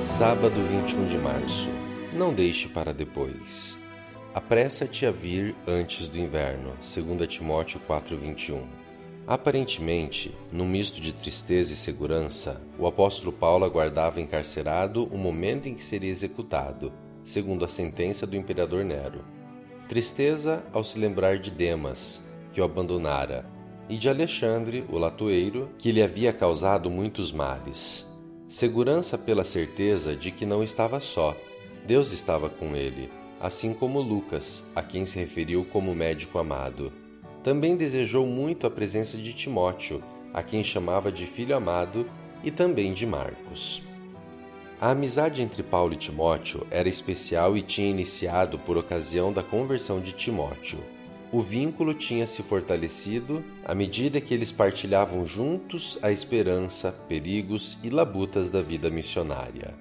Sábado 21 de março. Não deixe para depois. Apressa-te a vir antes do inverno. 2 Timóteo 4:21. Aparentemente, num misto de tristeza e segurança, o apóstolo Paulo aguardava encarcerado o momento em que seria executado, segundo a sentença do imperador Nero. Tristeza ao se lembrar de Demas, que o abandonara, e de Alexandre, o latoeiro, que lhe havia causado muitos males. Segurança pela certeza de que não estava só. Deus estava com ele, assim como Lucas, a quem se referiu como médico amado. Também desejou muito a presença de Timóteo, a quem chamava de filho amado, e também de Marcos. A amizade entre Paulo e Timóteo era especial e tinha iniciado por ocasião da conversão de Timóteo. O vínculo tinha se fortalecido à medida que eles partilhavam juntos a esperança, perigos e labutas da vida missionária.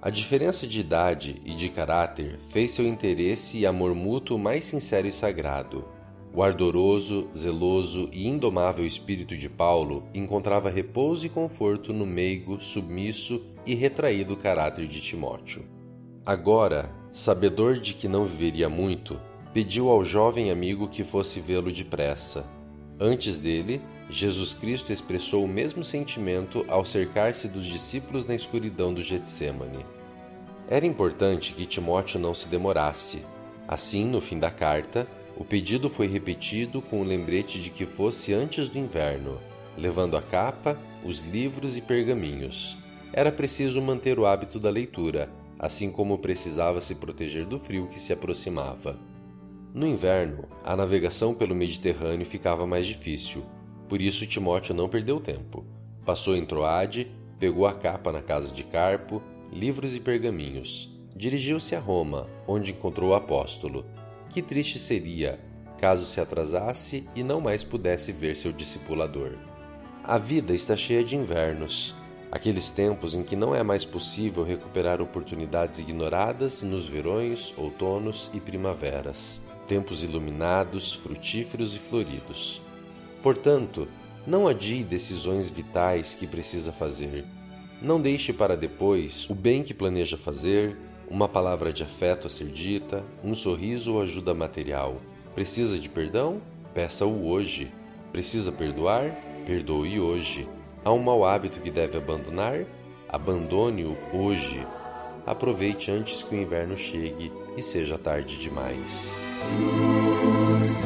A diferença de idade e de caráter fez seu interesse e amor mútuo mais sincero e sagrado. O ardoroso, zeloso e indomável espírito de Paulo encontrava repouso e conforto no meigo, submisso e retraído caráter de Timóteo. Agora, sabedor de que não viveria muito, pediu ao jovem amigo que fosse vê-lo depressa. Antes dele, Jesus Cristo expressou o mesmo sentimento ao cercar-se dos discípulos na escuridão do Getsemane. Era importante que Timóteo não se demorasse. Assim, no fim da carta, o pedido foi repetido com o lembrete de que fosse antes do inverno, levando a capa, os livros e pergaminhos. Era preciso manter o hábito da leitura, assim como precisava se proteger do frio que se aproximava. No inverno, a navegação pelo Mediterrâneo ficava mais difícil, por isso Timóteo não perdeu tempo. Passou em Troade, pegou a capa na casa de Carpo, livros e pergaminhos. Dirigiu-se a Roma, onde encontrou o apóstolo. Que triste seria caso se atrasasse e não mais pudesse ver seu discipulador. A vida está cheia de invernos, aqueles tempos em que não é mais possível recuperar oportunidades ignoradas nos verões, outonos e primaveras, tempos iluminados, frutíferos e floridos. Portanto, não adie decisões vitais que precisa fazer. Não deixe para depois o bem que planeja fazer, uma palavra de afeto a ser dita, um sorriso ou ajuda material. Precisa de perdão? Peça-o hoje. Precisa perdoar? Perdoe hoje. Há um mau hábito que deve abandonar? Abandone-o hoje. Aproveite antes que o inverno chegue e seja tarde demais. Luz